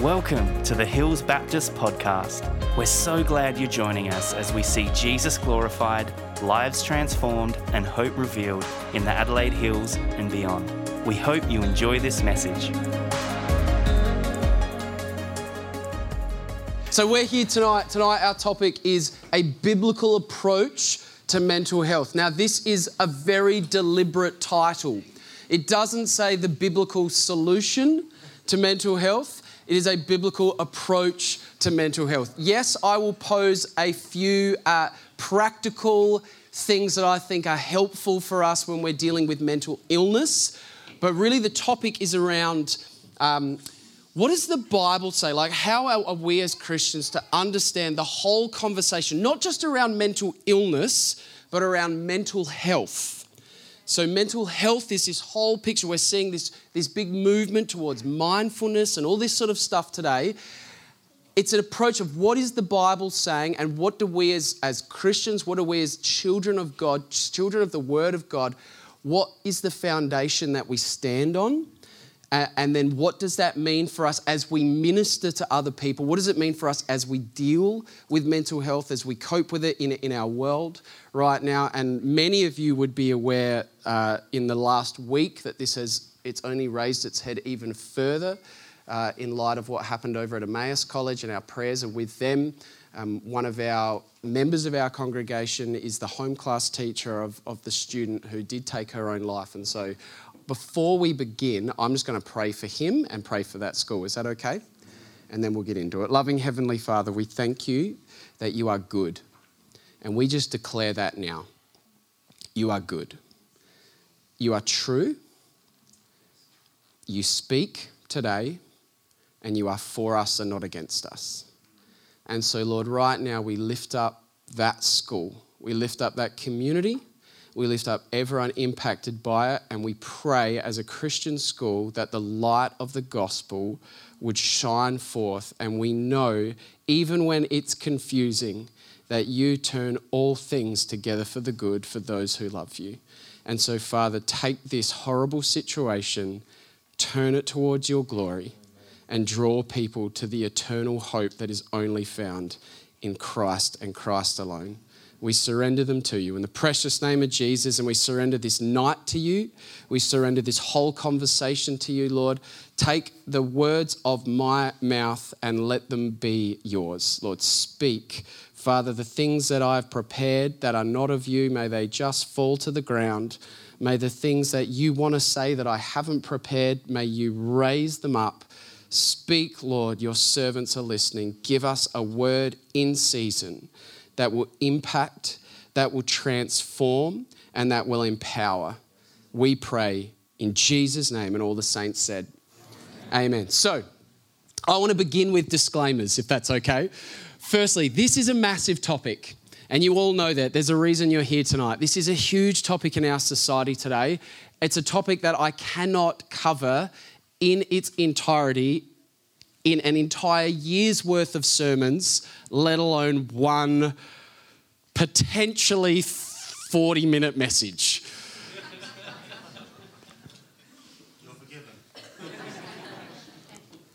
Welcome to the Hills Baptist Podcast. We're so glad you're joining us as we see Jesus glorified, lives transformed, and hope revealed in the Adelaide Hills and beyond. We hope you enjoy this message. So we're here tonight. Tonight, our topic is a biblical approach to mental health. Now, this is a very deliberate title. It doesn't say the biblical solution to mental health. It is a biblical approach to mental health. Yes, I will pose a few uh, practical things that I think are helpful for us when we're dealing with mental illness, but really the topic is around. Um, what does the Bible say? Like, how are we as Christians to understand the whole conversation, not just around mental illness, but around mental health? So, mental health is this whole picture. We're seeing this, this big movement towards mindfulness and all this sort of stuff today. It's an approach of what is the Bible saying, and what do we as, as Christians, what do we as children of God, children of the Word of God, what is the foundation that we stand on? And then what does that mean for us as we minister to other people? What does it mean for us as we deal with mental health, as we cope with it in, in our world right now? And many of you would be aware uh, in the last week that this has it's only raised its head even further uh, in light of what happened over at Emmaus College, and our prayers are with them. Um, one of our members of our congregation is the home class teacher of, of the student who did take her own life. And so before we begin, I'm just going to pray for him and pray for that school. Is that okay? And then we'll get into it. Loving Heavenly Father, we thank you that you are good. And we just declare that now. You are good. You are true. You speak today, and you are for us and not against us. And so, Lord, right now we lift up that school. We lift up that community. We lift up everyone impacted by it, and we pray as a Christian school that the light of the gospel would shine forth. And we know, even when it's confusing, that you turn all things together for the good for those who love you. And so, Father, take this horrible situation, turn it towards your glory, and draw people to the eternal hope that is only found in Christ and Christ alone we surrender them to you. In the precious name of Jesus, and we surrender this night to you. We surrender this whole conversation to you, Lord. Take the words of my mouth and let them be yours. Lord, speak. Father, the things that I've prepared that are not of you, may they just fall to the ground. May the things that you want to say that I haven't prepared, may you raise them up. Speak, Lord, your servants are listening. Give us a word in season that will impact, that will transform, and that will empower. We pray in Jesus' name, and all the saints said, Amen. Amen. So, I want to begin with disclaimers, if that's okay. Firstly, this is a massive topic. And you all know that. There's a reason you're here tonight. This is a huge topic in our society today. It's a topic that I cannot cover in its entirety in an entire year's worth of sermons, let alone one potentially 40 minute message.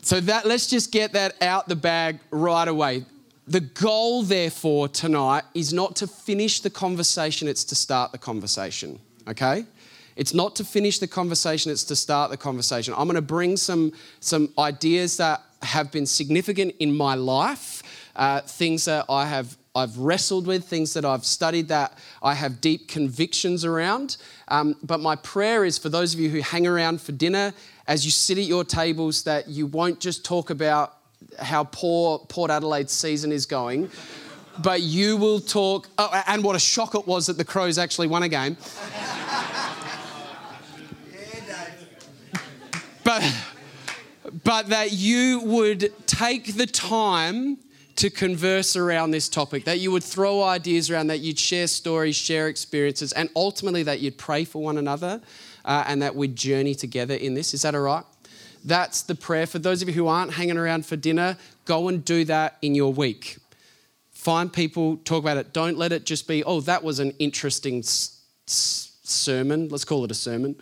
So that let's just get that out the bag right away. The goal, therefore, tonight is not to finish the conversation, it's to start the conversation. Okay? It's not to finish the conversation, it's to start the conversation. I'm going to bring some, some ideas that have been significant in my life, uh, things that I have I've wrestled with, things that I've studied that I have deep convictions around. Um, but my prayer is for those of you who hang around for dinner, as you sit at your tables, that you won't just talk about how poor Port Adelaide's season is going, but you will talk, oh, and what a shock it was that the Crows actually won a game. but but that you would take the time to converse around this topic, that you would throw ideas around, that you'd share stories, share experiences, and ultimately that you'd pray for one another uh, and that we'd journey together in this. Is that all right? That's the prayer. For those of you who aren't hanging around for dinner, go and do that in your week. Find people, talk about it. Don't let it just be, oh, that was an interesting s- s- sermon. Let's call it a sermon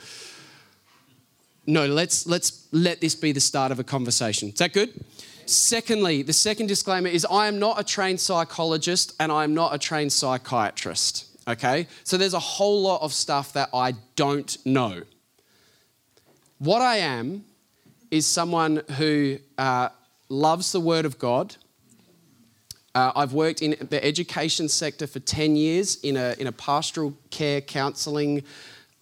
no, let's, let's let this be the start of a conversation. Is that good? Secondly, the second disclaimer is I am not a trained psychologist and I am not a trained psychiatrist. Okay? So there's a whole lot of stuff that I don't know. What I am is someone who uh, loves the Word of God. Uh, I've worked in the education sector for 10 years in a, in a pastoral care counselling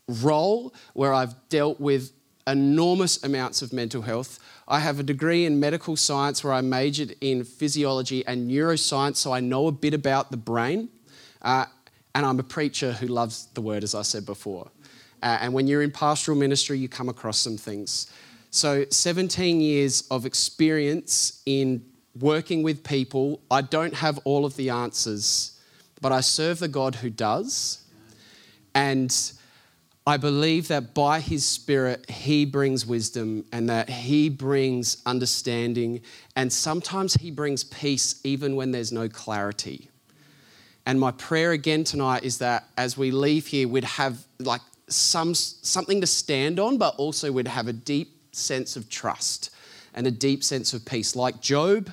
role where I've dealt with enormous amounts of mental health. I have a degree in medical science where I majored in physiology and neuroscience, so I know a bit about the brain. Uh, and I'm a preacher who loves the word, as I said before. Uh, and when you're in pastoral ministry, you come across some things. So, 17 years of experience in working with people. I don't have all of the answers, but I serve the God who does. And I believe that by His Spirit, He brings wisdom and that He brings understanding. And sometimes He brings peace even when there's no clarity. And my prayer again tonight is that as we leave here, we'd have like some, something to stand on, but also we'd have a deep sense of trust and a deep sense of peace. Like Job,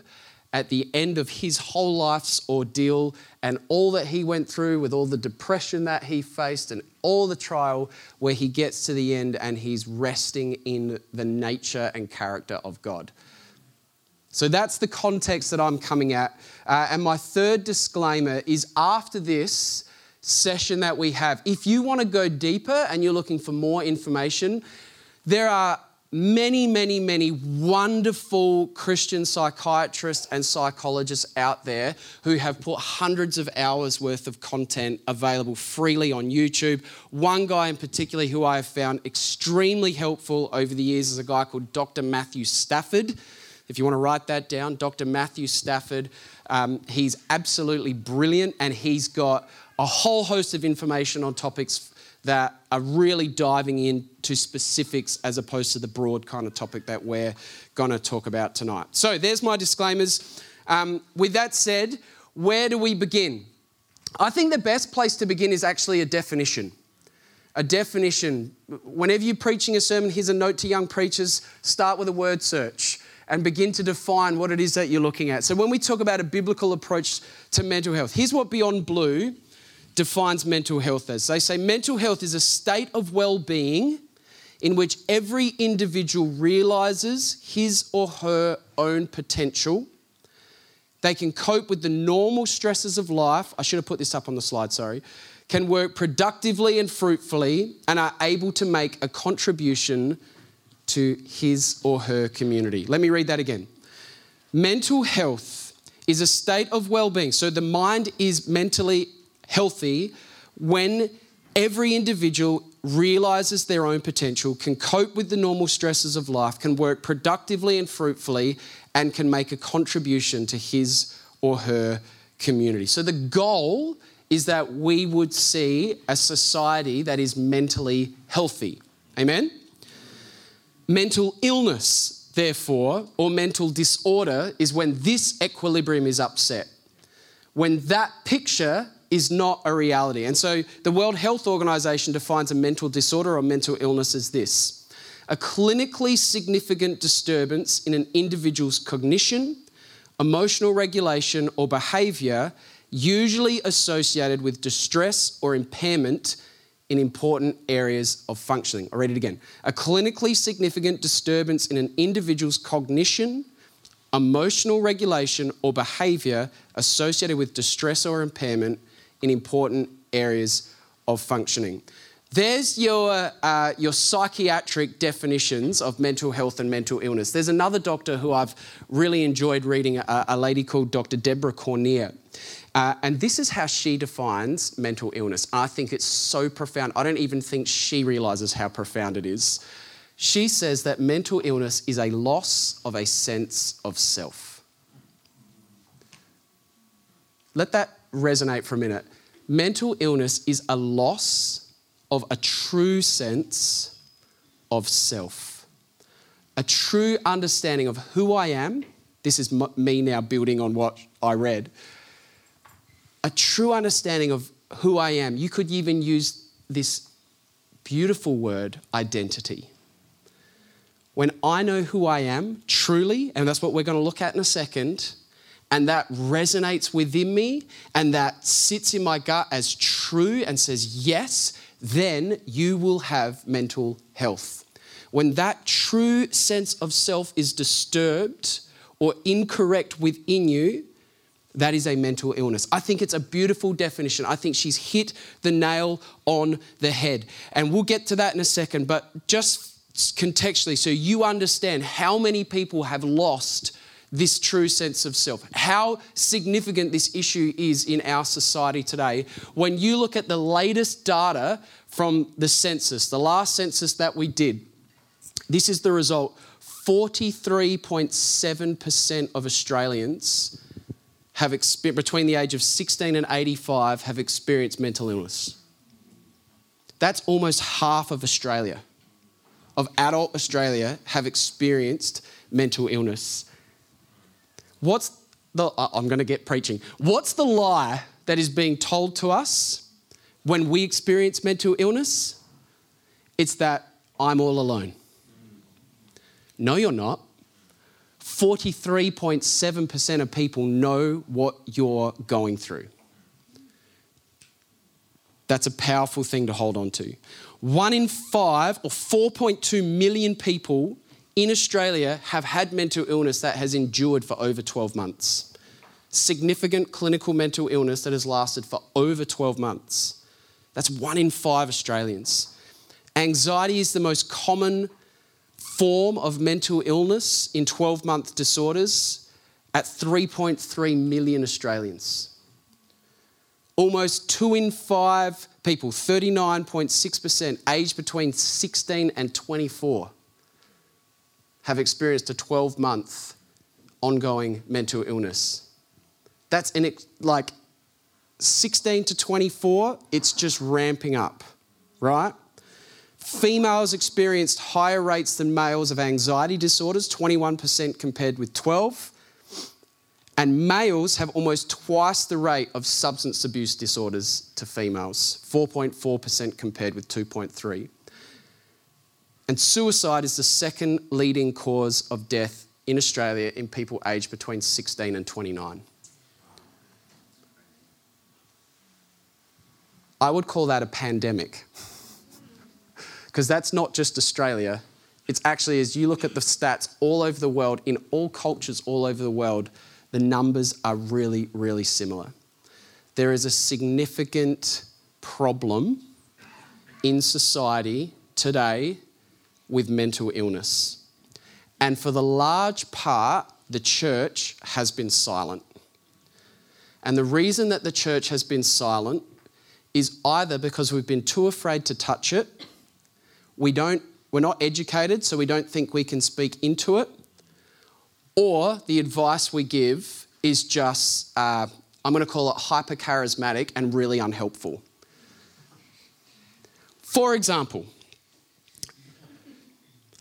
at the end of his whole life's ordeal and all that he went through with all the depression that he faced and all the trial, where he gets to the end and he's resting in the nature and character of God. So that's the context that I'm coming at. Uh, and my third disclaimer is after this session that we have, if you want to go deeper and you're looking for more information, there are many, many, many wonderful Christian psychiatrists and psychologists out there who have put hundreds of hours worth of content available freely on YouTube. One guy in particular who I have found extremely helpful over the years is a guy called Dr. Matthew Stanford. If you want to write that down, Dr. Matthew Stanford. Um, he's absolutely brilliant and he's got a whole host of information on topics that are really diving into specifics as opposed to the broad kind of topic that we're going to talk about tonight. So there's my disclaimers. Um, with that said, where do we begin? I think the best place to begin is actually a definition. A definition. Whenever you're preaching a sermon, here's a note to young preachers start with a word search and begin to define what it is that you're looking at. So, when we talk about a biblical approach to mental health, here's what Beyond Blue defines mental health as. They say mental health is a state of well being in which every individual realizes his or her own potential. They can cope with the normal stresses of life. I should have put this up on the slide, sorry. Can work productively and fruitfully and are able to make a contribution to his or her community. Let me read that again. Mental health is a state of well being. So the mind is mentally healthy when every individual realizes their own potential, can cope with the normal stresses of life, can work productively and fruitfully, and can make a contribution to his or her community. So the goal is that we would see a society that is mentally healthy. Amen? Mental illness, therefore, or mental disorder is when this equilibrium is upset. When that picture is not a reality. And so the World Health Organization defines a mental disorder or mental illness as this a clinically significant disturbance in an individual's cognition, emotional regulation, or behavior, usually associated with distress or impairment in important areas of functioning. I'll read it again. A clinically significant disturbance in an individual's cognition, emotional regulation, or behavior associated with distress or impairment in important areas of functioning. There's your, uh, your psychiatric definitions of mental health and mental illness. There's another doctor who I've really enjoyed reading, a, a lady called Dr. Deborah Cornier. Uh, and this is how she defines mental illness. I think it's so profound. I don't even think she realizes how profound it is. She says that mental illness is a loss of a sense of self. Let that resonate for a minute. Mental illness is a loss of a true sense of self, a true understanding of who I am. This is me now building on what I read. A true understanding of who I am. You could even use this beautiful word, identity. when I know who I am truly, and that's what we're going to look at in a second, and that resonates within me and that sits in my gut as true and says yes, then you will have mental health. When that true sense of self is disturbed or incorrect within you, that is a mental illness. I think it's a beautiful definition. I think she's hit the nail on the head. And we'll get to that in a second, but just contextually, so you understand how many people have lost this true sense of self, how significant this issue is in our society today. When you look at the latest data from the census, the last census that we did, this is the result 43.7% of Australians have between the age of 16 and 85 have experienced mental illness. That's almost half of Australia, of adult Australia, have experienced mental illness. What's the, uh, I'm going to get preaching. What's the lie that is being told to us when we experience mental illness? It's that I'm all alone. No, you're not. 43.7% of people know what you're going through. That's a powerful thing to hold on to. One in five, or 4.2 million people in Australia have had mental illness that has endured for over 12 months. Significant clinical mental illness that has lasted for over 12 months. That's one in five Australians. Anxiety is the most common form of mental illness in 12 month disorders at 3.3 million Australians. Almost two in five people, 39.6%, aged between 16 and 24, have experienced a 12 month ongoing mental illness. That's in it, like 16 to 24, it's just ramping up, right? Females experienced higher rates than males of anxiety disorders, 21% compared with 12. And males have almost twice the rate of substance abuse disorders to females, 4.4% compared with 2.3. And suicide is the second leading cause of death in Australia in people aged between 16 and 29. I would call that a pandemic. Because that's not just Australia. It's actually, as you look at the stats all over the world, in all cultures all over the world, the numbers are really, really similar. There is a significant problem in society today with mental illness. And for the large part, the church has been silent. And the reason that the church has been silent is either because we've been too afraid to touch it, we don't, we're not educated, so we don't think we can speak into it, or the advice we give is just, uh, I'm going to call it hyper charismatic and really unhelpful. For example,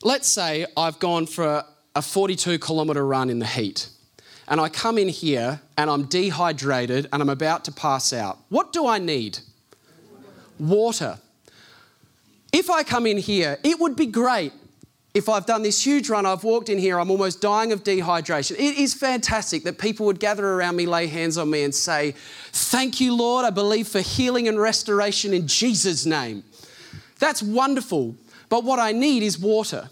let's say I've gone for a 42 kilometre run in the heat and I come in here and I'm dehydrated and I'm about to pass out. What do I need? Water. If I come in here, it would be great if I've done this huge run, I've walked in here, I'm almost dying of dehydration. It is fantastic that people would gather around me, lay hands on me, and say, Thank you, Lord. I believe for healing and restoration in Jesus' name. That's wonderful. But what I need is water.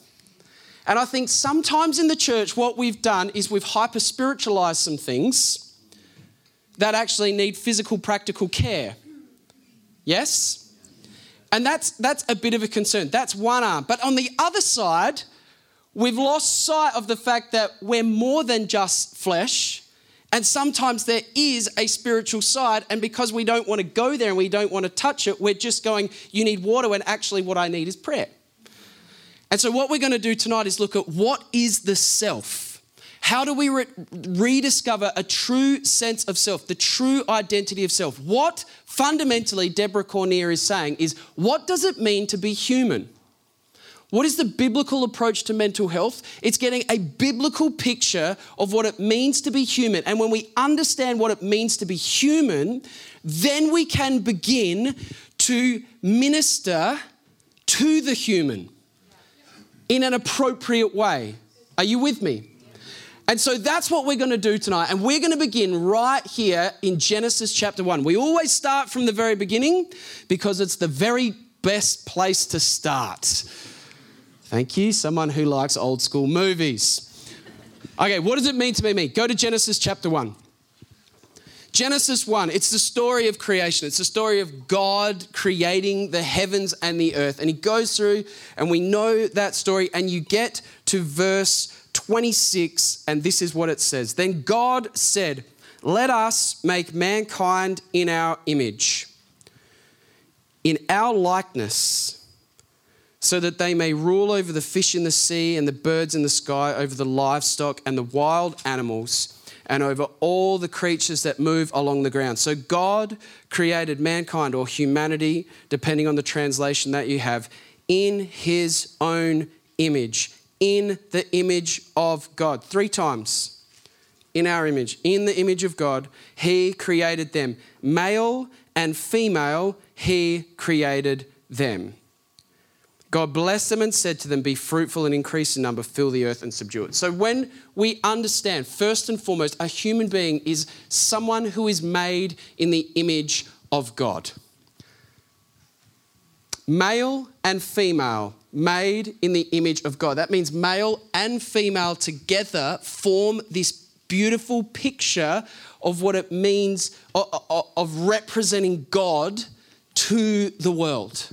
And I think sometimes in the church, what we've done is we've hyper spiritualized some things that actually need physical, practical care. Yes? And that's, that's a bit of a concern. That's one arm. But on the other side, we've lost sight of the fact that we're more than just flesh. And sometimes there is a spiritual side. And because we don't want to go there and we don't want to touch it, we're just going, you need water, when actually what I need is prayer. And so, what we're going to do tonight is look at what is the self how do we re- rediscover a true sense of self, the true identity of self? What fundamentally Deborah Cornier is saying is what does it mean to be human? What is the biblical approach to mental health? It's getting a biblical picture of what it means to be human. And when we understand what it means to be human, then we can begin to minister to the human. In an appropriate way. Are you with me? And so that's what we're going to do tonight. And we're going to begin right here in Genesis chapter 1. We always start from the very beginning because it's the very best place to start. Thank you, someone who likes old school movies. Okay, what does it mean to be me? Go to Genesis chapter 1. Genesis 1, it's the story of creation. It's the story of God creating the heavens and the earth. And he goes through, and we know that story, and you get to verse 26, and this is what it says Then God said, Let us make mankind in our image, in our likeness, so that they may rule over the fish in the sea and the birds in the sky, over the livestock and the wild animals, and over all the creatures that move along the ground. So God created mankind or humanity, depending on the translation that you have, in his own image in the image of God. Three times in our image, in the image of God, He created them. Male and female, He created them. God blessed them and said to them, Be fruitful and increase in number, fill the earth and subdue it. So, when we understand, first and foremost, a human being is someone who is made in the image of God. Male and female, made in the image of God. That means male and female together form this beautiful picture of what it means of representing God to the world.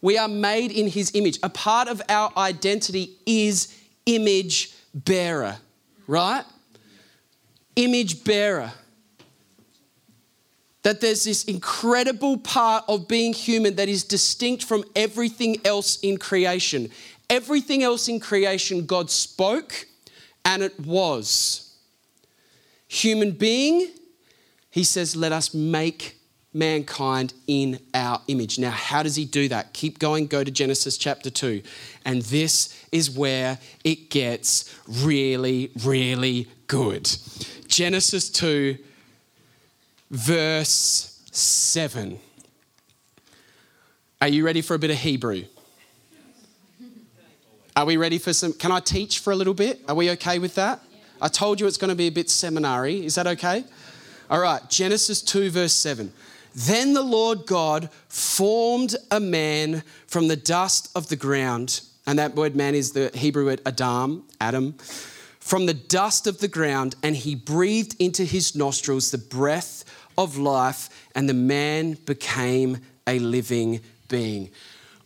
We are made in his image. A part of our identity is image bearer, right? Image bearer that there's this incredible part of being human that is distinct from everything else in creation. Everything else in creation, God spoke and it was. Human being, he says, let us make mankind in our image. Now, how does he do that? Keep going, go to Genesis chapter 2. And this is where it gets really, really good. Genesis 2, verse 7. Are you ready for a bit of Hebrew? Are we ready for some? Can I teach for a little bit? Are we okay with that? I told you it's going to be a bit seminary. Is that okay? All right, Genesis 2, verse 7. Then the Lord God formed a man from the dust of the ground. And that word man is the Hebrew word Adam, Adam, from the dust of the ground, and he breathed into his nostrils the breath of life, and the man became a living being.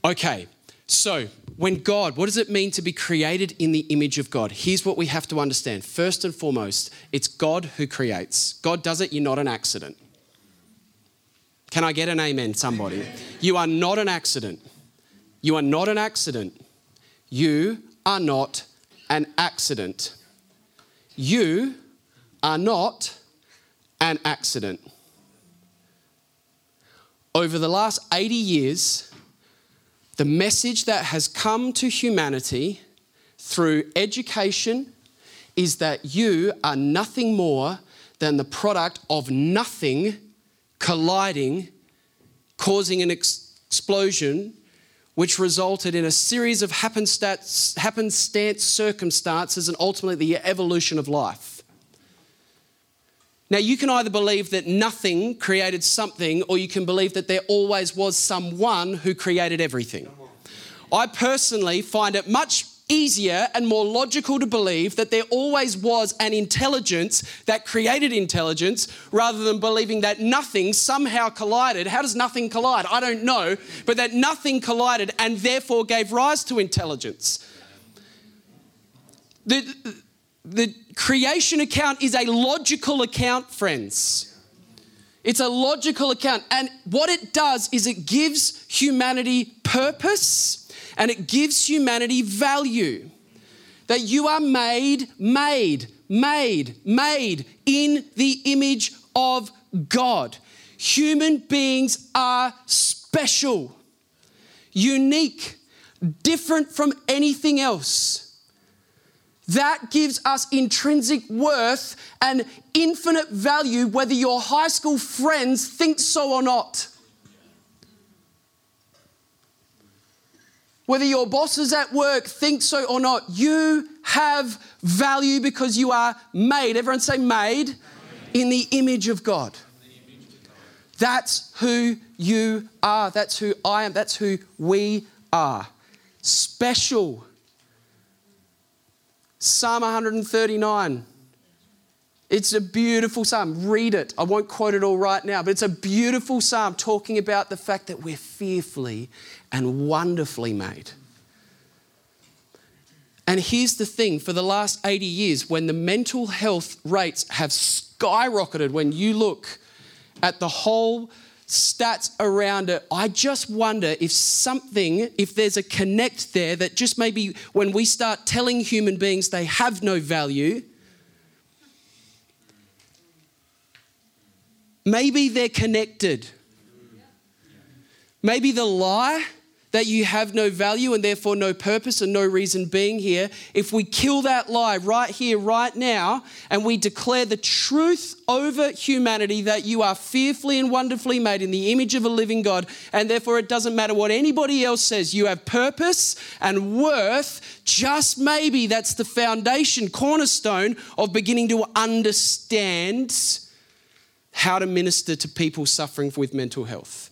Okay, so when God, what does it mean to be created in the image of God? Here's what we have to understand. First and foremost, it's God who creates. God does it, you're not an accident. Can I get an amen, somebody? You are not an accident. You are not an accident. You are not an accident. You are not an accident over the last 80 years, the message that has come to humanity through education is that you are nothing more than the product of nothing colliding, causing an ex- explosion, which resulted in a series of happenstance, happenstance circumstances and ultimately the evolution of life. Now, you can either believe that nothing created something, or you can believe that there always was someone who created everything. I personally find it much easier and more logical to believe that there always was an intelligence that created intelligence rather than believing that nothing somehow collided. How does nothing collide? I don't know, but that nothing collided and therefore gave rise to intelligence. The, the creation account is a logical account, friends. It's a logical account. And what it does is it gives humanity purpose and it gives humanity value. That you are made, made, made, made in the image of God. Human beings are special, unique, different from anything else. That gives us intrinsic worth and infinite value, whether your high school friends think so or not. Whether your bosses at work think so or not, you have value because you are made. Everyone say made in the image of God. That's who you are. That's who I am. That's who we are. Special. Psalm 139. It's a beautiful psalm. Read it. I won't quote it all right now, but it's a beautiful psalm talking about the fact that we're fearfully and wonderfully made. And here's the thing for the last 80 years, when the mental health rates have skyrocketed, when you look at the whole stats around it, I just wonder if something, if there's a connect there that just maybe when we start telling human beings they have no value, maybe they're connected. Maybe the lie that you have no value and therefore no purpose and no reason being here, if we kill that lie right here, right now, and we declare the truth over humanity that you are fearfully and wonderfully made in the image of a living God, and therefore it doesn't matter what anybody else says, you have purpose and worth, just maybe that's the foundation, cornerstone of beginning to understand how to minister to people suffering with mental health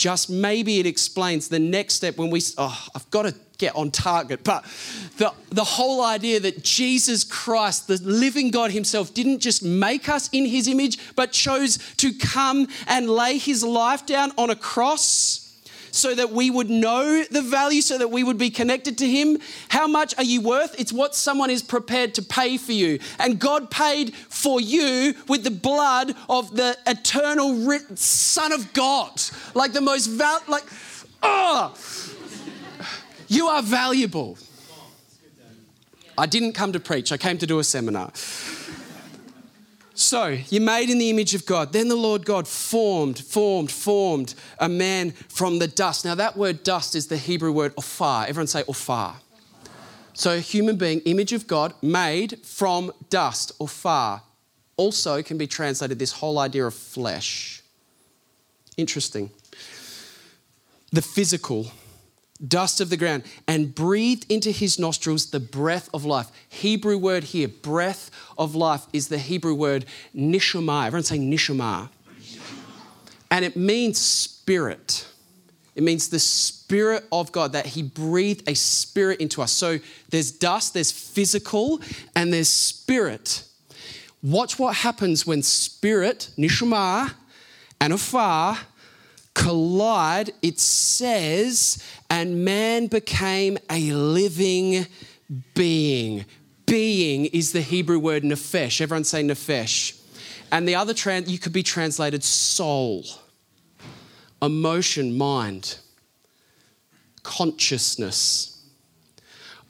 just maybe it explains the next step when we, oh, I've got to get on target. But the, the whole idea that Jesus Christ, the living God Himself, didn't just make us in His image, but chose to come and lay His life down on a cross so that we would know the value, so that we would be connected to Him. How much are you worth? It's what someone is prepared to pay for you. And God paid for you with the blood of the eternal Son of God. Like the most val, like, oh, you are valuable. I didn't come to preach, I came to do a seminar. So, you're made in the image of God. Then the Lord God formed, formed, formed a man from the dust. Now, that word dust is the Hebrew word ophar. Everyone say ophar. So, a human being, image of God, made from dust, ophar. Also can be translated this whole idea of flesh. Interesting. The physical dust of the ground, and breathed into his nostrils the breath of life. Hebrew word here, breath of life, is the Hebrew word nishama. Everyone say nishama. And it means spirit. It means the spirit of God, that he breathed a spirit into us. So there's dust, there's physical, and there's spirit. Watch what happens when spirit, nishama, and afar collide, it says, and man became a living being. Being is the Hebrew word nephesh. Everyone say nephesh. And the other, trans, you could be translated soul, emotion, mind, consciousness.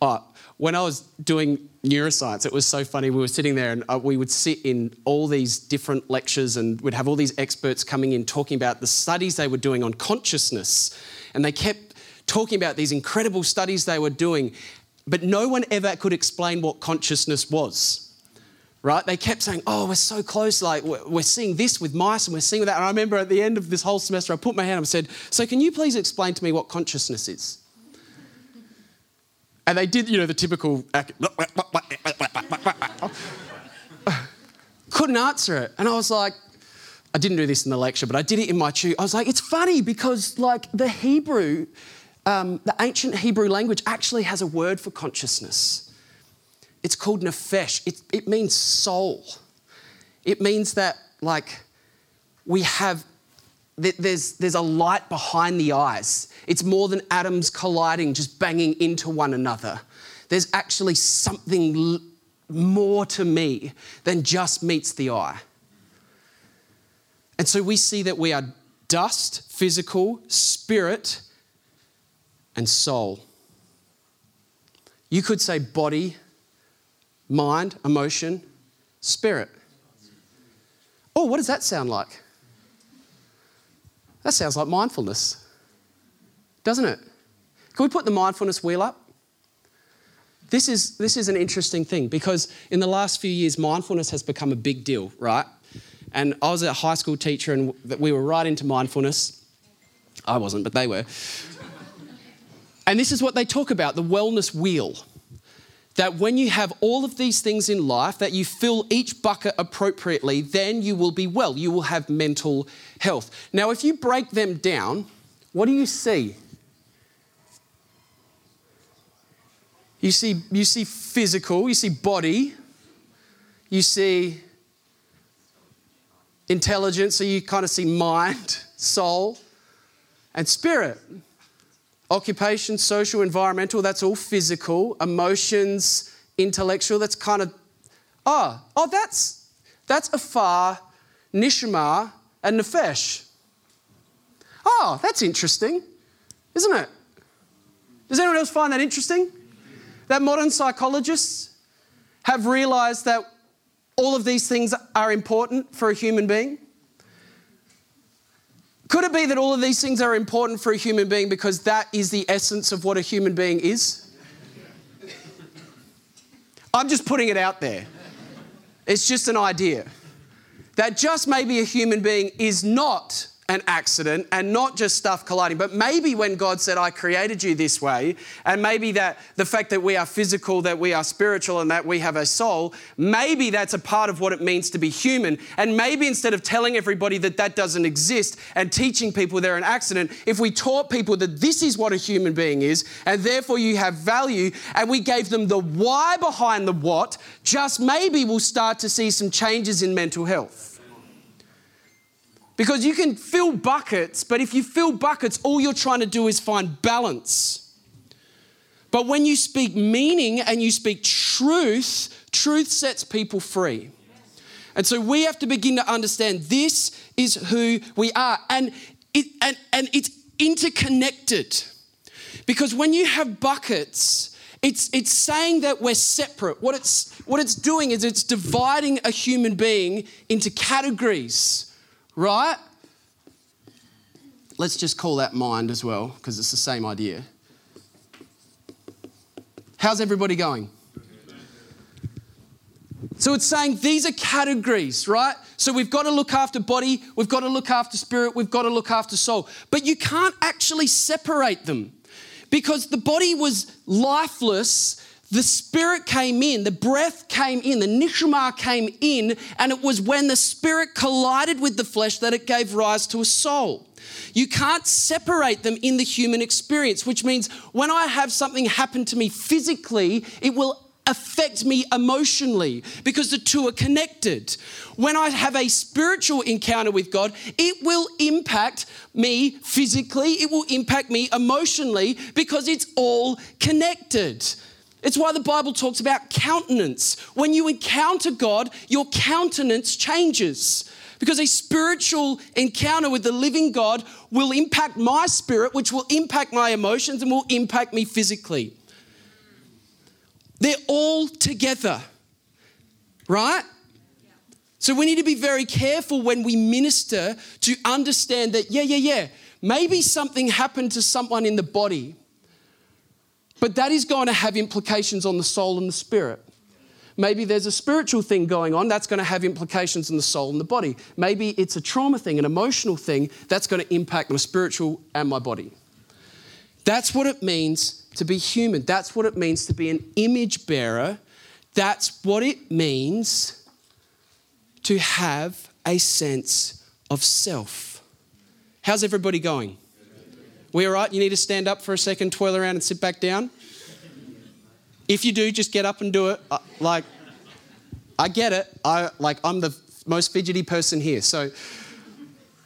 Oh, when I was doing neuroscience, it was so funny. We were sitting there and uh, we would sit in all these different lectures and we'd have all these experts coming in talking about the studies they were doing on consciousness. And they kept talking about these incredible studies they were doing, but no one ever could explain what consciousness was. Right? They kept saying, Oh, we're so close. Like, we're seeing this with mice and we're seeing that. And I remember at the end of this whole semester, I put my hand up and said, So, can you please explain to me what consciousness is? And they did, you know, the typical. Couldn't answer it. And I was like, I didn't do this in the lecture, but I did it in my tube. I was like, it's funny because, like, the Hebrew, um, the ancient Hebrew language actually has a word for consciousness. It's called nephesh. It, it means soul. It means that, like, we have there's, there's a light behind the eyes. It's more than atoms colliding, just banging into one another. There's actually something l- more to me than just meets the eye. And so we see that we are dust, physical, spirit, and soul. You could say body, mind, emotion, spirit. Oh, what does that sound like? That sounds like mindfulness, doesn't it? Can we put the mindfulness wheel up? This is, this is an interesting thing because in the last few years, mindfulness has become a big deal, right? And I was a high school teacher and we were right into mindfulness. I wasn't, but they were. And this is what they talk about the wellness wheel. That when you have all of these things in life, that you fill each bucket appropriately, then you will be well. You will have mental health. Now, if you break them down, what do you see? You see, you see physical, you see body, you see intelligence, so you kind of see mind, soul, and spirit. Occupation, social, environmental, that's all physical. Emotions, intellectual, that's kind of, oh, oh, that's, that's Afar, Nishma, and Nefesh. Oh, that's interesting, isn't it? Does anyone else find that interesting? That modern psychologists have realized that all of these things are important for a human being? Could it be that all of these things are important for a human being because that is the essence of what a human being is? I'm just putting it out there. It's just an idea. That just maybe a human being is not an accident and not just stuff colliding. But maybe when God said, I created you this way, and maybe that the fact that we are physical, that we are spiritual, and that we have a soul, maybe that's a part of what it means to be human. And maybe instead of telling everybody that that doesn't exist and teaching people they're an accident, if we taught people that this is what a human being is, and therefore you have value, and we gave them the why behind the what, just maybe we'll start to see some changes in mental health. Because you can fill buckets, but if you fill buckets, all you're trying to do is find balance. But when you speak meaning and you speak truth, truth sets people free. And so we have to begin to understand this is who we are. And, it, and, and it's interconnected. Because when you have buckets, it's, it's saying that we're separate. What it's, what it's doing is it's dividing a human being into categories right? Let's just call that mind as well, because it's the same idea. How's everybody going? So it's saying these are categories, right? So we've got to look after body, we've got to look after spirit, we've got to look after soul. But you can't actually separate them because the body was lifeless the spirit came in, the breath came in, the nishma came in, and it was when the spirit collided with the flesh that it gave rise to a soul. You can't separate them in the human experience, which means when I have something happen to me physically, it will affect me emotionally because the two are connected. When I have a spiritual encounter with God, it will impact me physically, it will impact me emotionally because it's all connected. It's why the Bible talks about countenance. When you encounter God, your countenance changes. Because a spiritual encounter with the living God will impact my spirit, which will impact my emotions and will impact me physically. They're all together, right? So we need to be very careful when we minister to understand that, yeah, yeah, yeah, maybe something happened to someone in the body but that is going to have implications on the soul and the spirit. Maybe there's a spiritual thing going on that's going to have implications on the soul and the body. Maybe it's a trauma thing, an emotional thing that's going to impact my spiritual and my body. That's what it means to be human. That's what it means to be an image bearer. That's what it means to have a sense of self. How's everybody going? We all right? You need to stand up for a second, twirl around, and sit back down? If you do, just get up and do it. Uh, like, I get it. I like I'm the most fidgety person here. So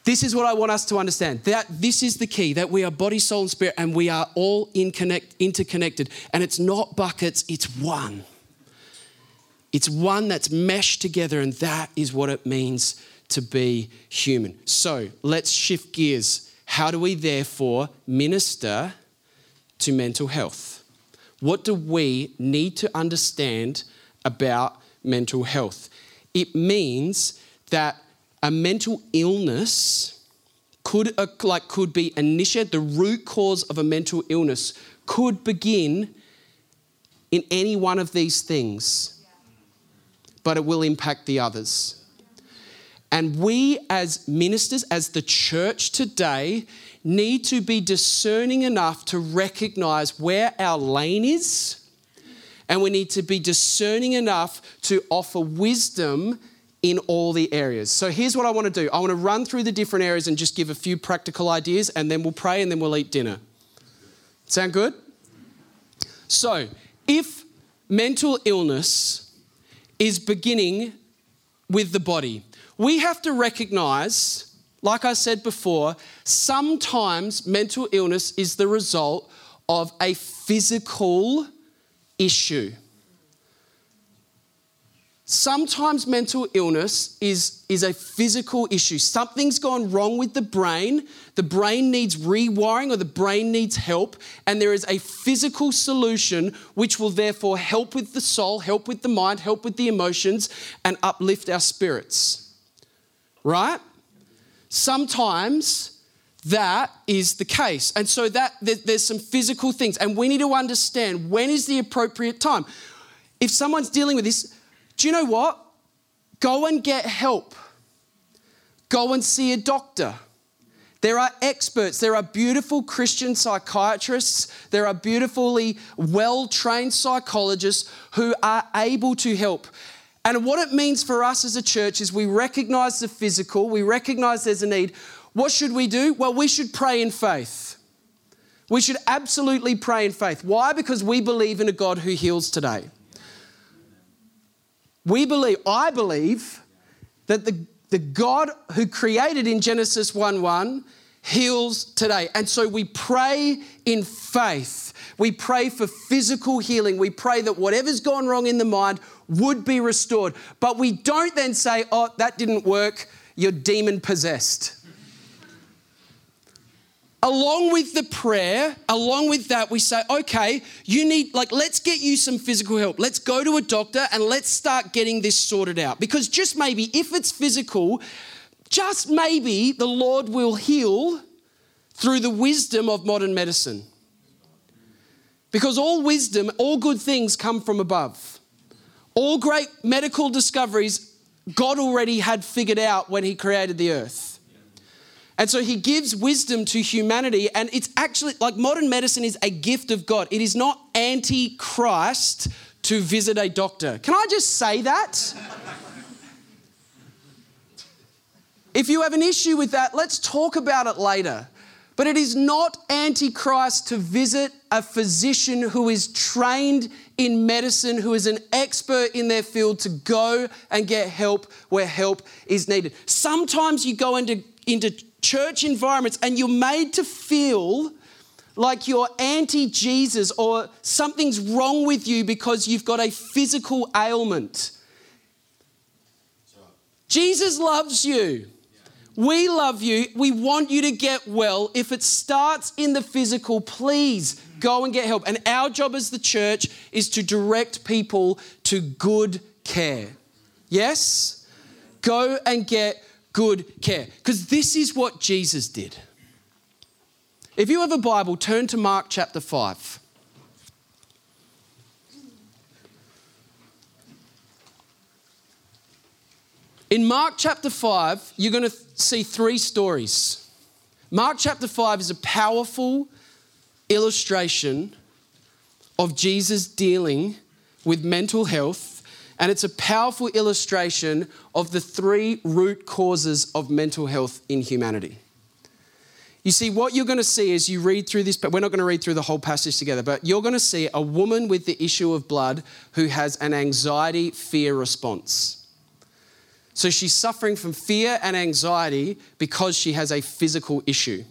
this is what I want us to understand. That this is the key, that we are body, soul, and spirit, and we are all in connect, interconnected. And it's not buckets, it's one. It's one that's meshed together, and that is what it means to be human. So let's shift gears how do we therefore minister to mental health? What do we need to understand about mental health? It means that a mental illness could, uh, like, could be initiated, the root cause of a mental illness could begin in any one of these things, but it will impact the others. And we, as ministers, as the church today, need to be discerning enough to recognize where our lane is. And we need to be discerning enough to offer wisdom in all the areas. So here's what I want to do I want to run through the different areas and just give a few practical ideas, and then we'll pray and then we'll eat dinner. Sound good? So, if mental illness is beginning with the body, we have to recognize, like I said before, sometimes mental illness is the result of a physical issue. Sometimes mental illness is, is a physical issue. Something's gone wrong with the brain. The brain needs rewiring or the brain needs help, and there is a physical solution which will therefore help with the soul, help with the mind, help with the emotions, and uplift our spirits. Right? Sometimes that is the case. And so that there's some physical things, and we need to understand when is the appropriate time. If someone's dealing with this, do you know what? Go and get help. Go and see a doctor. There are experts, there are beautiful Christian psychiatrists, there are beautifully well trained psychologists who are able to help. And what it means for us as a church is we recognize the physical, we recognize there's a need. What should we do? Well, we should pray in faith. We should absolutely pray in faith. Why? Because we believe in a God who heals today. We believe, I believe, that the, the God who created in Genesis 1 1 heals today. And so we pray in faith. We pray for physical healing. We pray that whatever's gone wrong in the mind would be restored. But we don't then say, oh, that didn't work, you're demon possessed along with the prayer, along with that, we say, okay, you need, like, let's get you some physical help. Let's go to a doctor and let's start getting this sorted out. Because just maybe, if it's physical, just maybe the Lord will heal through the wisdom of modern medicine. Because all wisdom, all good things come from above. All great medical discoveries, God already had figured out when He created the earth. And so he gives wisdom to humanity, and it's actually like modern medicine is a gift of God. It is not anti Christ to visit a doctor. Can I just say that? if you have an issue with that, let's talk about it later. But it is not antichrist to visit a physician who is trained in medicine, who is an expert in their field, to go and get help where help is needed. Sometimes you go into, into church environments and you're made to feel like you're anti Jesus or something's wrong with you because you've got a physical ailment. Jesus loves you. We love you. We want you to get well. If it starts in the physical, please go and get help. And our job as the church is to direct people to good care. Yes? Go and get good care. Because this is what Jesus did. If you have a Bible, turn to Mark chapter 5. In Mark chapter 5, you're going to see three stories. Mark chapter 5 is a powerful illustration of Jesus dealing with mental health and it's a powerful illustration of the three root causes of mental health in humanity. You see, what you're going to see as you read through this, but we're not going to read through the whole passage together, but you're going to see a woman with the issue of blood who has an anxiety fear response. So she's suffering from fear and anxiety because she has a physical issue.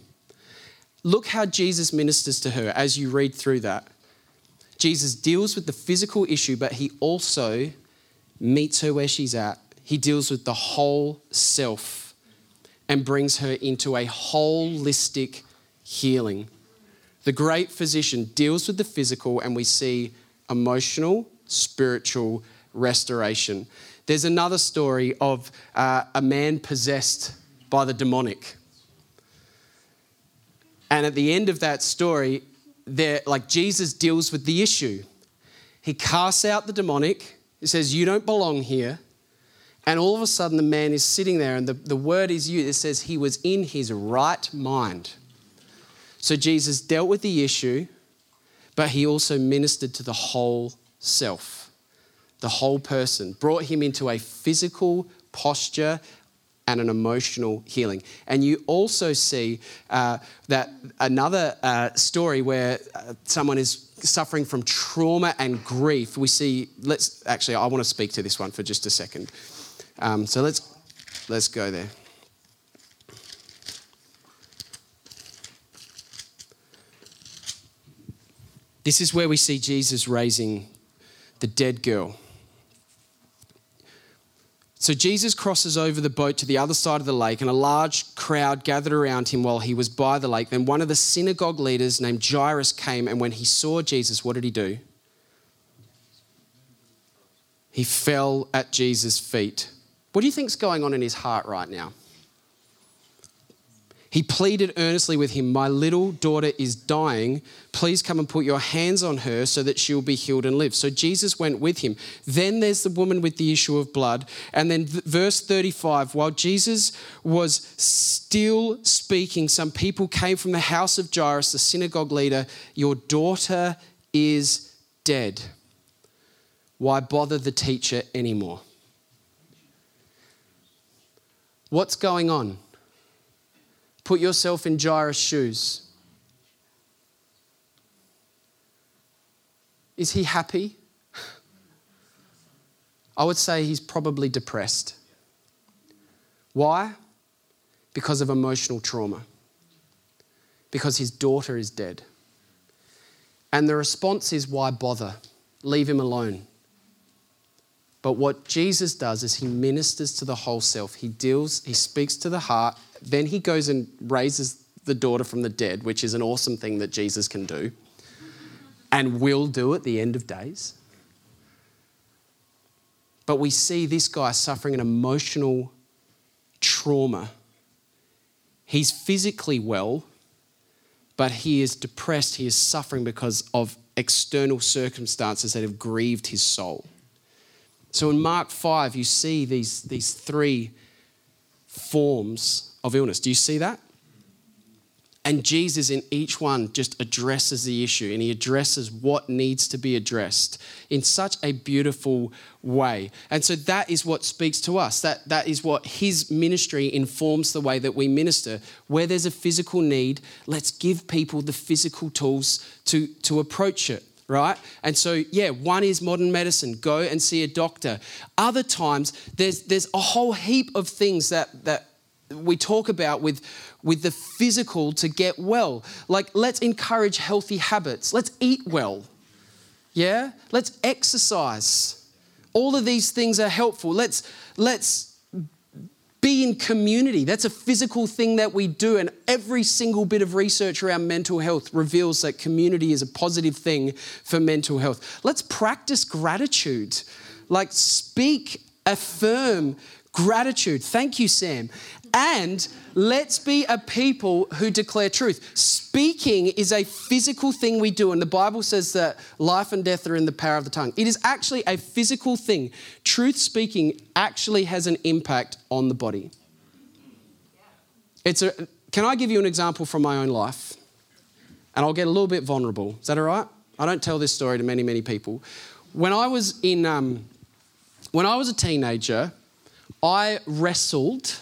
Look how Jesus ministers to her as you read through that. Jesus deals with the physical issue, but he also meets her where she's at. He deals with the whole self and brings her into a holistic healing. The great physician deals with the physical, and we see emotional, spiritual restoration. There's another story of uh, a man possessed by the demonic. And at the end of that story, like Jesus deals with the issue. He casts out the demonic, it says, You don't belong here. And all of a sudden, the man is sitting there, and the, the word is used. It says he was in his right mind. So Jesus dealt with the issue, but he also ministered to the whole self, the whole person, brought him into a physical posture and an emotional healing. And you also see uh, that another uh, story where uh, someone is suffering from trauma and grief. We see, let's actually, I want to speak to this one for just a second. Um, so let's let's go there. This is where we see Jesus raising the dead girl. So Jesus crosses over the boat to the other side of the lake, and a large crowd gathered around him while he was by the lake. Then one of the synagogue leaders named Jairus came, and when he saw Jesus, what did he do? He fell at Jesus' feet. What do you think's going on in his heart right now? He pleaded earnestly with him, My little daughter is dying. Please come and put your hands on her so that she will be healed and live. So Jesus went with him. Then there's the woman with the issue of blood. And then verse 35 while Jesus was still speaking, some people came from the house of Jairus, the synagogue leader. Your daughter is dead. Why bother the teacher anymore? What's going on? Put yourself in Jairus' shoes. Is he happy? I would say he's probably depressed. Why? Because of emotional trauma. Because his daughter is dead. And the response is, why bother? Leave him alone. But what Jesus does is he ministers to the whole self. He deals, he speaks to the heart, then he goes and raises the daughter from the dead, which is an awesome thing that Jesus can do and will do at the end of days. But we see this guy suffering an emotional trauma. He's physically well, but he is depressed. He is suffering because of external circumstances that have grieved his soul. So in Mark 5, you see these, these three forms of illness. Do you see that? And Jesus, in each one, just addresses the issue and he addresses what needs to be addressed in such a beautiful way. And so that is what speaks to us. That, that is what his ministry informs the way that we minister. Where there's a physical need, let's give people the physical tools to, to approach it right? And so, yeah, one is modern medicine. Go and see a doctor. Other times, there's there's a whole heap of things that that we talk about with, with the physical to get well. Like, let's encourage healthy habits. Let's eat well. Yeah? Let's exercise. All of these things are helpful. Let's, let's be in community. That's a physical thing that we do. And every single bit of research around mental health reveals that community is a positive thing for mental health. Let's practice gratitude. Like, speak, affirm gratitude. Thank you, Sam. And let's be a people who declare truth. Speaking is a physical thing we do, and the Bible says that life and death are in the power of the tongue. It is actually a physical thing. Truth speaking actually has an impact on the body. It's a, can I give you an example from my own life? And I'll get a little bit vulnerable. Is that all right? I don't tell this story to many, many people. When I was in, um, when I was a teenager, I wrestled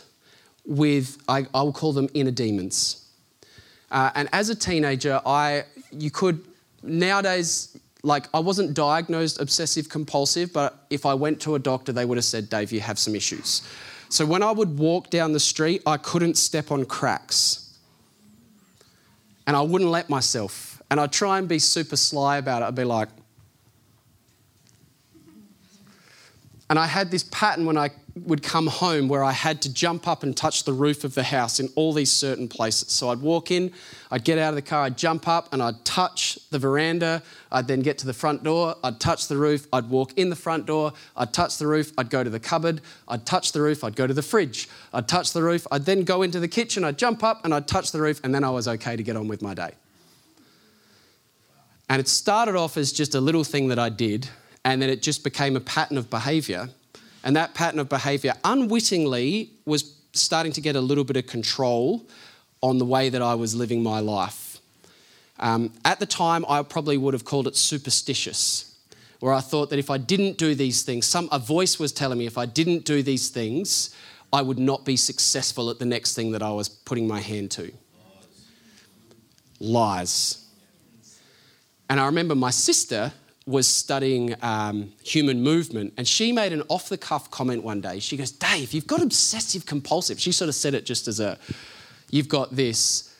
with, I, I will call them inner demons. Uh, and as a teenager, I, you could, nowadays, like I wasn't diagnosed obsessive compulsive, but if I went to a doctor, they would have said, Dave, you have some issues. So when I would walk down the street, I couldn't step on cracks. And I wouldn't let myself. And I'd try and be super sly about it. I'd be like, and I had this pattern when I would come home where I had to jump up and touch the roof of the house in all these certain places. So I'd walk in, I'd get out of the car, I'd jump up and I'd touch the veranda. I'd then get to the front door, I'd touch the roof, I'd walk in the front door, I'd touch the roof, I'd go to the cupboard, I'd touch the roof, I'd go to the fridge, I'd touch the roof, I'd then go into the kitchen, I'd jump up and I'd touch the roof, and then I was okay to get on with my day. And it started off as just a little thing that I did, and then it just became a pattern of behavior And that pattern of behavior unwittingly was starting to get a little bit of control on the way that I was living my life. Um, at the time, I probably would have called it superstitious, where I thought that if I didn't do these things, some, a voice was telling me if I didn't do these things, I would not be successful at the next thing that I was putting my hand to. Lies. And I remember my sister was studying um, human movement, and she made an off the cuff comment one day. She goes, Dave, you've got obsessive compulsive. She sort of said it just as a, you've got this.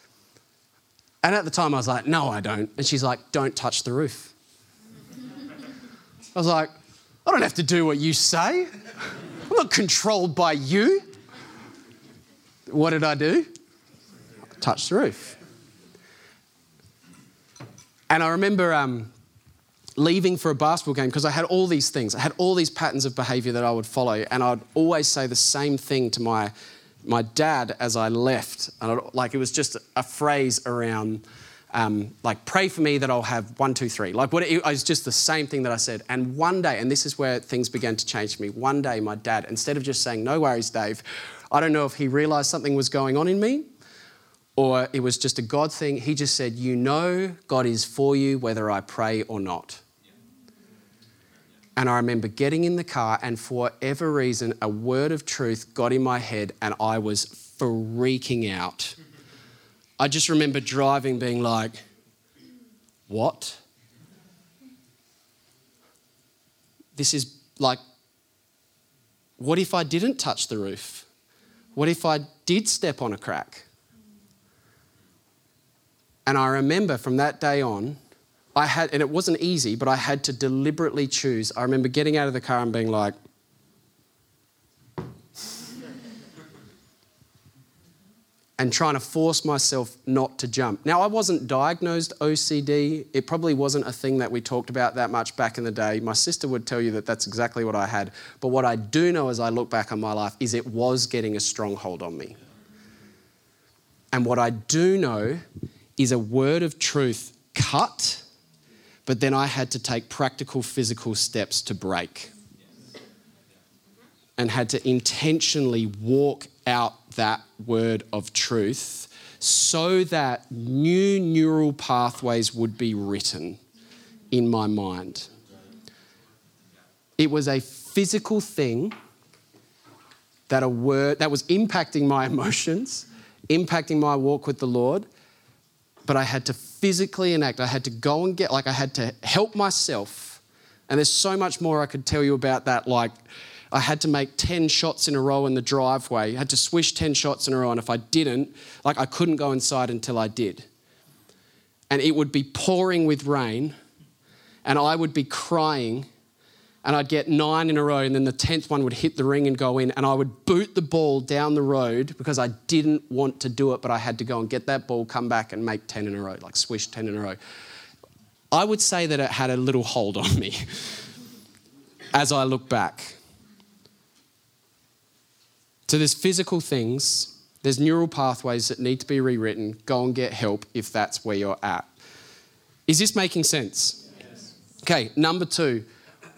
And at the time, I was like, no, I don't. And she's like, don't touch the roof. I was like, I don't have to do what you say. I'm not controlled by you. What did I do? Touch the roof. And I remember um, leaving for a basketball game because I had all these things. I had all these patterns of behavior that I would follow, and I'd always say the same thing to my my dad as I left. And I'd, like it was just a phrase around. Um, like pray for me that I'll have one, two, three. Like what it, was just the same thing that I said. And one day, and this is where things began to change for me. One day, my dad, instead of just saying "No worries, Dave," I don't know if he realised something was going on in me, or it was just a God thing. He just said, "You know, God is for you whether I pray or not." And I remember getting in the car, and for whatever reason, a word of truth got in my head, and I was freaking out. I just remember driving, being like, What? This is like, what if I didn't touch the roof? What if I did step on a crack? And I remember from that day on, I had, and it wasn't easy, but I had to deliberately choose. I remember getting out of the car and being like, and trying to force myself not to jump. Now, I wasn't diagnosed OCD. It probably wasn't a thing that we talked about that much back in the day. My sister would tell you that that's exactly what I had. But what I do know as I look back on my life is it was getting a stronghold on me. And what I do know is a word of truth cut but then I had to take practical physical steps to break and had to intentionally walk out that word of truth so that new neural pathways would be written in my mind. It was a physical thing that a word that was impacting my emotions, impacting my walk with the Lord, but I had to physically enact. I had to go and get, like, I had to help myself. And there's so much more I could tell you about that. Like, I had to make 10 shots in a row in the driveway. I had to swish 10 shots in a row. And if I didn't, like, I couldn't go inside until I did. And it would be pouring with rain, and I would be crying and I'd get nine in a row, and then the tenth one would hit the ring and go in, and I would boot the ball down the road because I didn't want to do it, but I had to go and get that ball, come back, and make 10 in a row, like swish 10 in a row. I would say that it had a little hold on me as I look back. So there's physical things, there's neural pathways that need to be rewritten. Go and get help if that's where you're at. Is this making sense? Yes. Okay, number two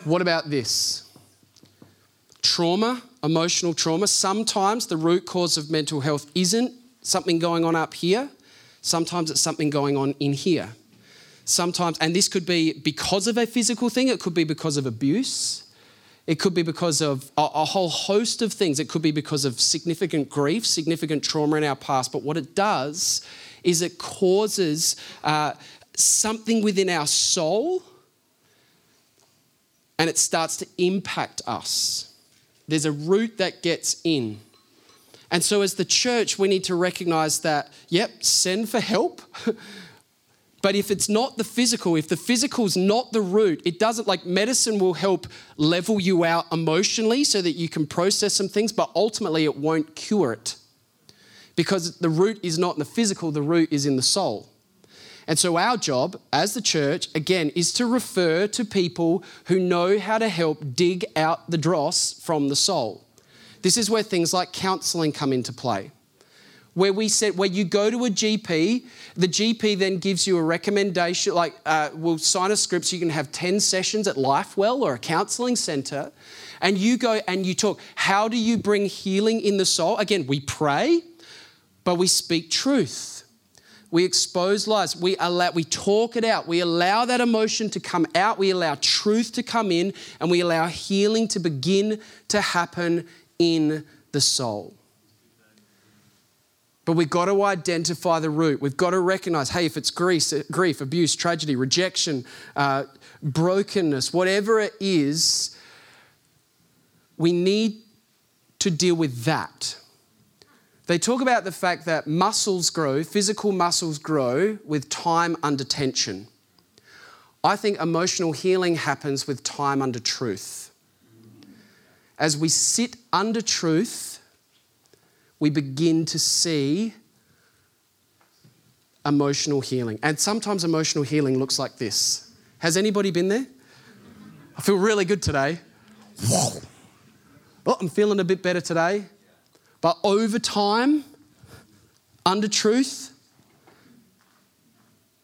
what about this? Trauma, emotional trauma. Sometimes the root cause of mental health isn't something going on up here, sometimes it's something going on in here. Sometimes, and this could be because of a physical thing, it could be because of abuse. It could be because of a, whole host of things. It could be because of significant grief, significant trauma in our past. But what it does is it causes uh, something within our soul and it starts to impact us. There's a root that gets in. And so, as the church, we need to recognize that, yep, send for help. but if it's not the physical, if the physical is not the root, it doesn't like medicine will help level you out emotionally so that you can process some things, but ultimately it won't cure it. Because the root is not in the physical, the root is in the soul. And so, our job as the church, again, is to refer to people who know how to help dig out the dross from the soul. This is where things like counseling come into play. Where we said, where you go to a GP, the GP then gives you a recommendation, like uh, we'll sign a script so you can have 10 sessions at Lifewell or a counseling centre. and you go and you talk, how do you bring healing in the soul? Again, we pray, but we speak truth. We expose lies. We allow, we talk it out. We allow that emotion to come out. We allow truth to come in, and we allow healing to begin to happen in the soul. But we've got to identify the root. We've got to recognize hey, if it's grief, grief abuse, tragedy, rejection, uh, brokenness, whatever it is, we need to deal with that. They talk about the fact that muscles grow, physical muscles grow with time under tension. I think emotional healing happens with time under truth. As we sit under truth, we begin to see emotional healing. And sometimes emotional healing looks like this. Has anybody been there? I feel really good today. Whoa. Oh, I'm feeling a bit better today. But over time, under truth,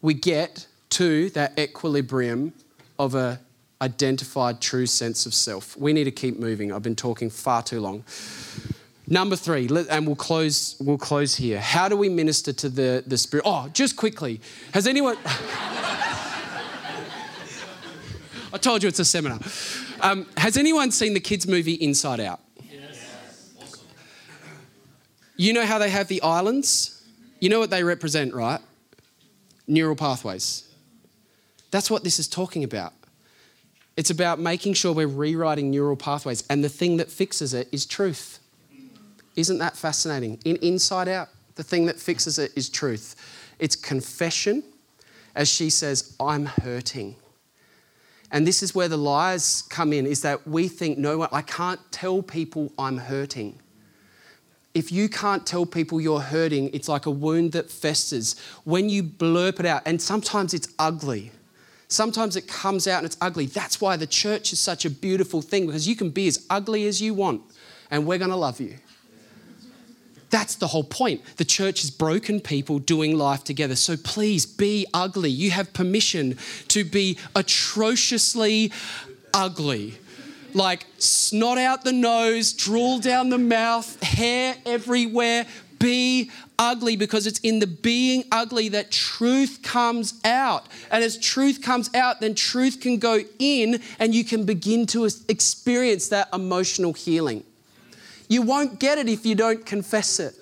we get to that equilibrium of a identified true sense of self. We need to keep moving. I've been talking far too long. Number three, and we'll close, we'll close here. How do we minister to the, the Spirit? Oh, just quickly, has anyone. I told you it's a seminar. Um, has anyone seen the kids' movie Inside Out? You know how they have the islands? You know what they represent, right? Neural pathways. That's what this is talking about. It's about making sure we're rewriting neural pathways, and the thing that fixes it is truth. Isn't that fascinating? In Inside Out, the thing that fixes it is truth. It's confession, as she says, I'm hurting. And this is where the lies come in is that we think, no, I can't tell people I'm hurting if you can't tell people you're hurting, it's like a wound that festers. When you blurp it out, and sometimes it's ugly. Sometimes it comes out and it's ugly. That's why the church is such a beautiful thing because you can be as ugly as you want and we're going to love you. That's the whole point. The church is broken people doing life together. So please be ugly. You have permission to be atrociously ugly like snot out the nose, drool down the mouth, hair everywhere. Be ugly because it's in the being ugly that truth comes out. And as truth comes out, then truth can go in and you can begin to experience that emotional healing. You won't get it if you don't confess it.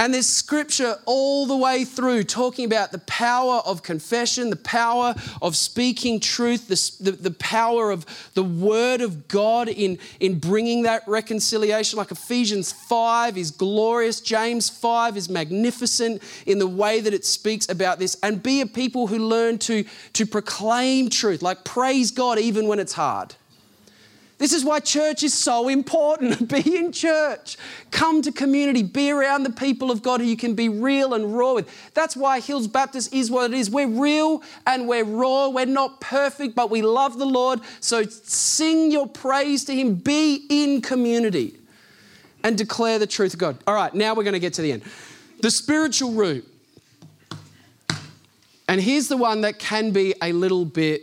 And there's scripture all the way through talking about the power of confession, the power of speaking truth, the, the, the, power of the word of God in, in bringing that reconciliation. Like Ephesians 5 is glorious, James 5 is magnificent in the way that it speaks about this. And be a people who learn to, to proclaim truth, like praise God even when it's hard. This is why church is so important. be in church. Come to community. Be around the people of God who you can be real and raw with. That's why Hills Baptist is what it is. We're real and we're raw. We're not perfect, but we love the Lord. So sing your praise to Him. Be in community and declare the truth of God. All right, now we're going to get to the end. The spiritual root. And here's the one that can be a little bit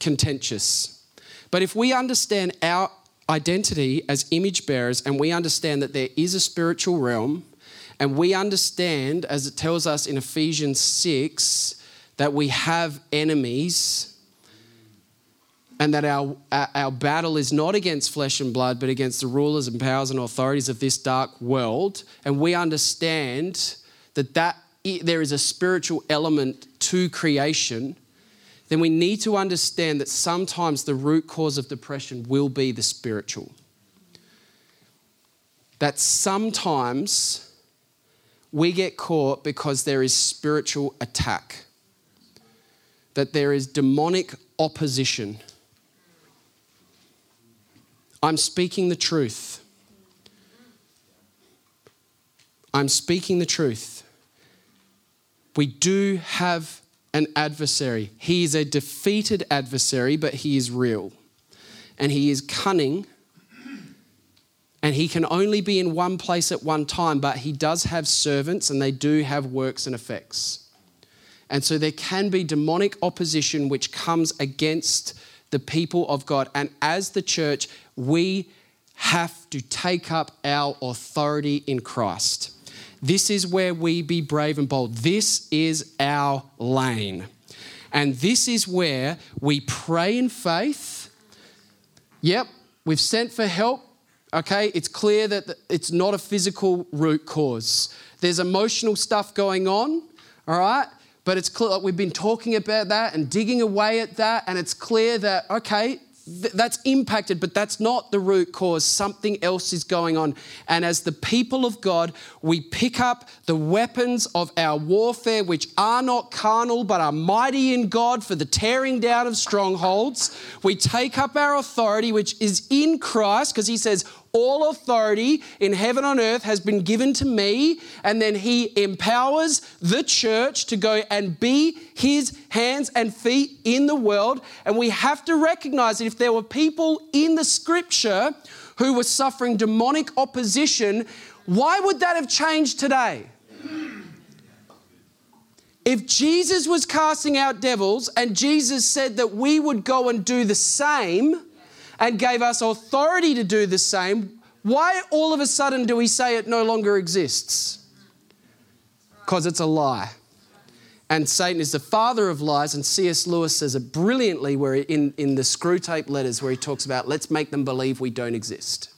contentious. But if we understand our identity as image bearers and we understand that there is a spiritual realm, and we understand, as it tells us in Ephesians 6, that we have enemies and that our, our battle is not against flesh and blood, but against the rulers and powers and authorities of this dark world. And we understand that, that there is a spiritual element to creation then we need to understand that sometimes the root cause of depression will be the spiritual. That sometimes we get caught because there is spiritual attack, that there is demonic opposition. I'm speaking the truth. I'm speaking the truth. We do have an adversary. He is a defeated adversary, but he is real. And he is cunning. And he can only be in one place at one time, but he does have servants and they do have works and effects. And so there can be demonic opposition which comes against the people of God. And as the church, we have to take up our authority in Christ. This is where we be brave and bold. This is our lane. And this is where we pray in faith. Yep, we've sent for help. Okay, it's clear that it's not a physical root cause. There's emotional stuff going on, all right? But it's clear, like we've been talking about that and digging away at that, and it's clear that, okay, th- that's impacted, but that's not the root cause. Something else is going on. And as the people of God, we pick up the weapons of our warfare, which are not carnal, but are mighty in God for the tearing down of strongholds. We take up our authority, which is in Christ, because He says, all authority in heaven and earth has been given to me. And then he empowers the church to go and be his hands and feet in the world. And we have to recognize that if there were people in the scripture who were suffering demonic opposition, why would that have changed today? If Jesus was casting out devils and Jesus said that we would go and do the same, and gave us authority to do the same, why all of a sudden do we say it no longer exists? Because it's a lie. And Satan is the father of lies, and C.S. Lewis says it brilliantly where in, in the Screwtape letters where he talks about let's make them believe we don't exist.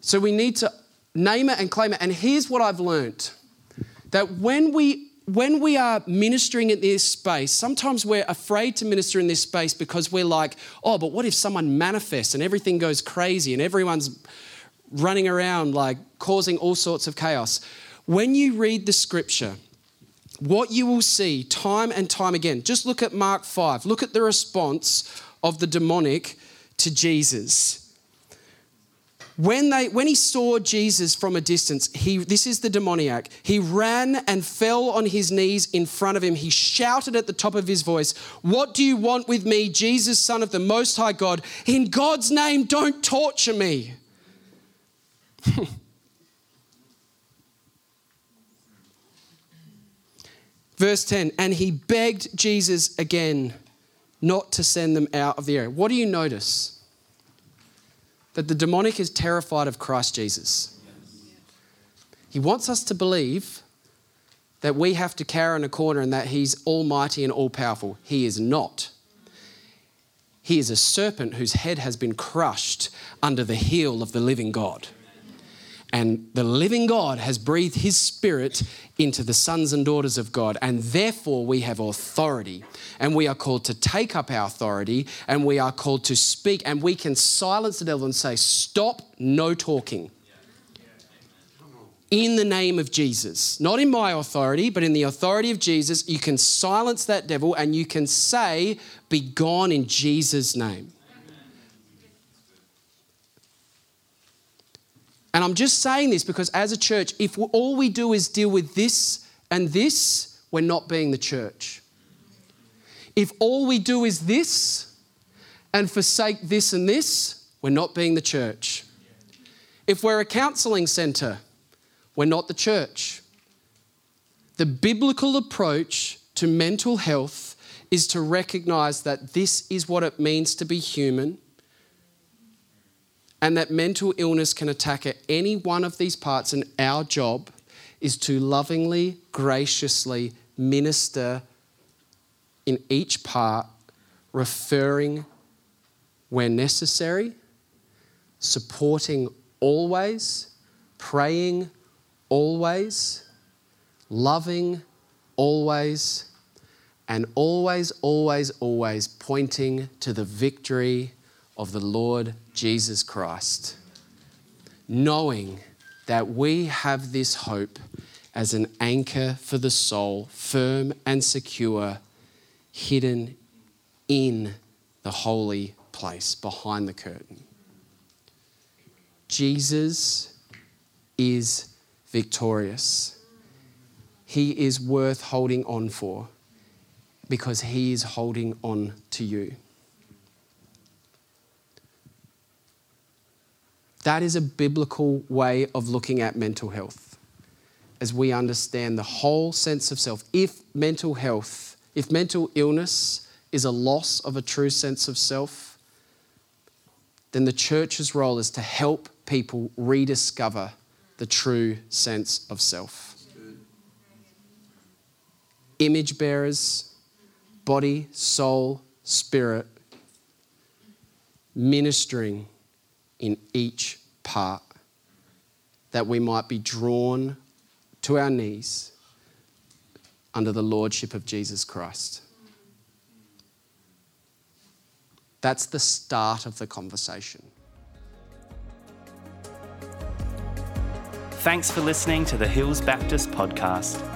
So we need to name it and claim it. And here's what I've learned that when we when we are ministering in this space, sometimes we're afraid to minister in this space because we're like, oh, but what if someone manifests and everything goes crazy and everyone's running around like causing all sorts of chaos? When you read the scripture, what you will see time and time again, just look at Mark 5, look at the response of the demonic to Jesus. When, they, when he saw Jesus from a distance, he, this is the demoniac. He ran and fell on his knees in front of him. He shouted at the top of his voice, What do you want with me, Jesus, Son of the Most High God? In God's name, don't torture me. Verse 10 And he begged Jesus again not to send them out of the area. What do you notice? That the demonic is terrified of Christ Jesus. He wants us to believe that we have to cower in a corner and that he's almighty and all powerful. He is not. He is a serpent whose head has been crushed under the heel of the living God. And the living God has breathed his spirit into the sons and daughters of God. And therefore, we have authority. And we are called to take up our authority and we are called to speak. And we can silence the devil and say, Stop, no talking. In the name of Jesus. Not in my authority, but in the authority of Jesus, you can silence that devil and you can say, Be gone in Jesus' name. And I'm just saying this because as a church, if all we do is deal with this and this, we're not being the church. If all we do is this and forsake this and this, we're not being the church. If we're a counseling center, we're not the church. The biblical approach to mental health is to recognize that this is what it means to be human and that mental illness can attack at any one of these parts, and our job is to lovingly, graciously minister in each part, referring where necessary, supporting always, praying always, loving always, and always, always, always pointing to the victory of the Lord Jesus Christ, knowing that we have this hope as an anchor for the soul, firm and secure, hidden in the holy place behind the curtain. Jesus is victorious. He is worth holding on for because he is holding on to you. That is a biblical way of looking at mental health as we understand the whole sense of self. If mental health, if mental illness is a loss of a true sense of self, then the church's role is to help people rediscover the true sense of self. Image bearers, body, soul, spirit, ministering in each part that we might be drawn to our knees under the lordship of Jesus Christ. That's the start of the conversation. Thanks for listening to the Hills Baptist podcast.